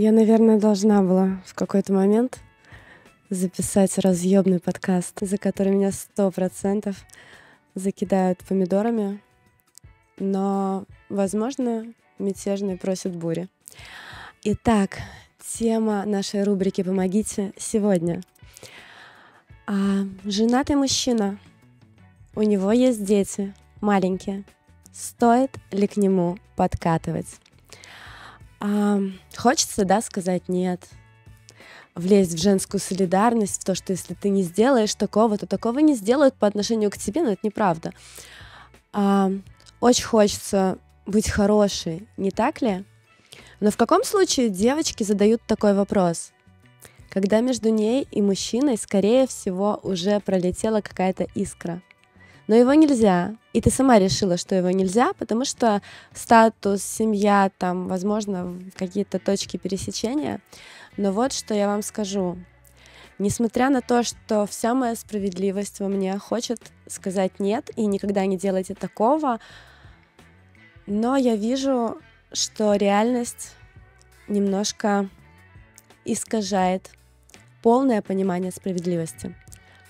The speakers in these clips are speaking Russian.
Я, наверное, должна была в какой-то момент записать разъемный подкаст, за который меня сто процентов закидают помидорами. Но, возможно, мятежный просит бури. Итак, тема нашей рубрики «Помогите» сегодня. А, женатый мужчина. У него есть дети, маленькие. Стоит ли к нему подкатывать? А, хочется, да, сказать нет, влезть в женскую солидарность, в то, что если ты не сделаешь такого, то такого не сделают по отношению к тебе, но это неправда. А, очень хочется быть хорошей, не так ли? Но в каком случае девочки задают такой вопрос? Когда между ней и мужчиной, скорее всего, уже пролетела какая-то искра но его нельзя. И ты сама решила, что его нельзя, потому что статус, семья, там, возможно, какие-то точки пересечения. Но вот что я вам скажу. Несмотря на то, что вся моя справедливость во мне хочет сказать нет и никогда не делайте такого, но я вижу, что реальность немножко искажает полное понимание справедливости.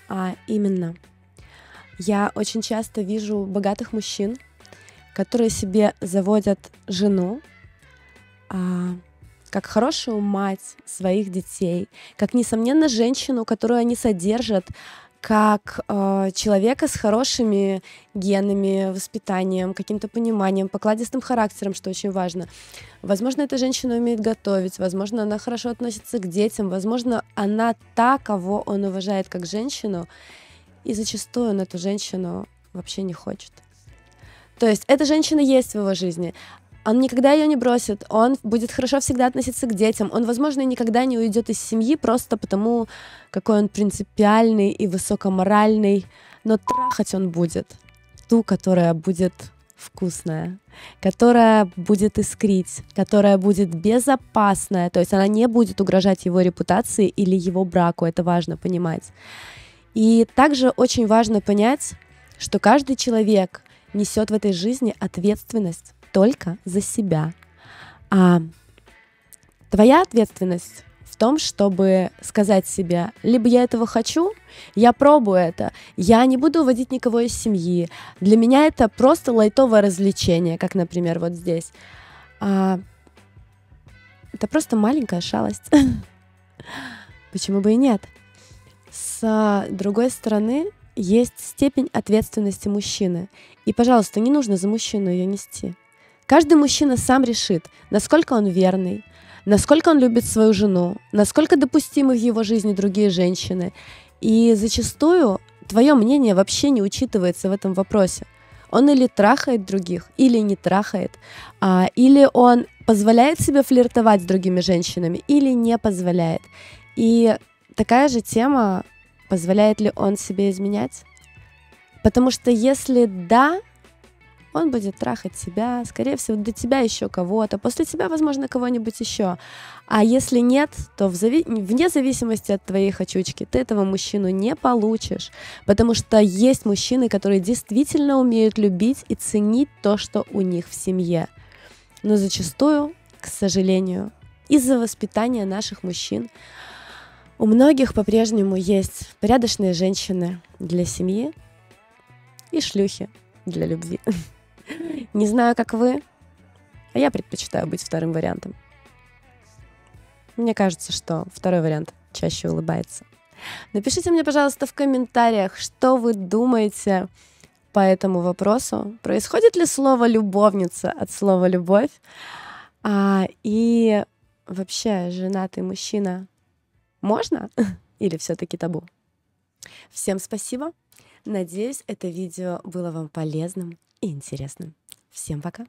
А именно — я очень часто вижу богатых мужчин, которые себе заводят жену, а, как хорошую мать своих детей, как, несомненно, женщину, которую они содержат, как э, человека с хорошими генами, воспитанием, каким-то пониманием, покладистым характером, что очень важно. Возможно, эта женщина умеет готовить, возможно, она хорошо относится к детям, возможно, она та, кого он уважает как женщину, и зачастую он эту женщину вообще не хочет. То есть эта женщина есть в его жизни. Он никогда ее не бросит, он будет хорошо всегда относиться к детям, он, возможно, никогда не уйдет из семьи просто потому, какой он принципиальный и высокоморальный, но трахать он будет ту, которая будет вкусная, которая будет искрить, которая будет безопасная, то есть она не будет угрожать его репутации или его браку, это важно понимать. И также очень важно понять, что каждый человек несет в этой жизни ответственность только за себя. А твоя ответственность в том, чтобы сказать себе, либо я этого хочу, я пробую это, я не буду уводить никого из семьи. Для меня это просто лайтовое развлечение, как, например, вот здесь. А, это просто маленькая шалость. Почему бы и нет? С другой стороны, есть степень ответственности мужчины. И, пожалуйста, не нужно за мужчину ее нести. Каждый мужчина сам решит, насколько он верный, насколько он любит свою жену, насколько допустимы в его жизни другие женщины. И зачастую твое мнение вообще не учитывается в этом вопросе. Он или трахает других, или не трахает, а, или он позволяет себе флиртовать с другими женщинами, или не позволяет. И такая же тема, позволяет ли он себе изменять? Потому что если да, он будет трахать себя, скорее всего, до тебя еще кого-то, после тебя, возможно, кого-нибудь еще. А если нет, то в зави... вне зависимости от твоей хочучки ты этого мужчину не получишь, потому что есть мужчины, которые действительно умеют любить и ценить то, что у них в семье. Но зачастую, к сожалению, из-за воспитания наших мужчин у многих по-прежнему есть порядочные женщины для семьи и шлюхи для любви. Не знаю, как вы, а я предпочитаю быть вторым вариантом. Мне кажется, что второй вариант чаще улыбается. Напишите мне, пожалуйста, в комментариях, что вы думаете по этому вопросу. Происходит ли слово любовница от слова любовь? А, и вообще женатый мужчина можно или все-таки табу? Всем спасибо. Надеюсь, это видео было вам полезным и интересным. Всем пока.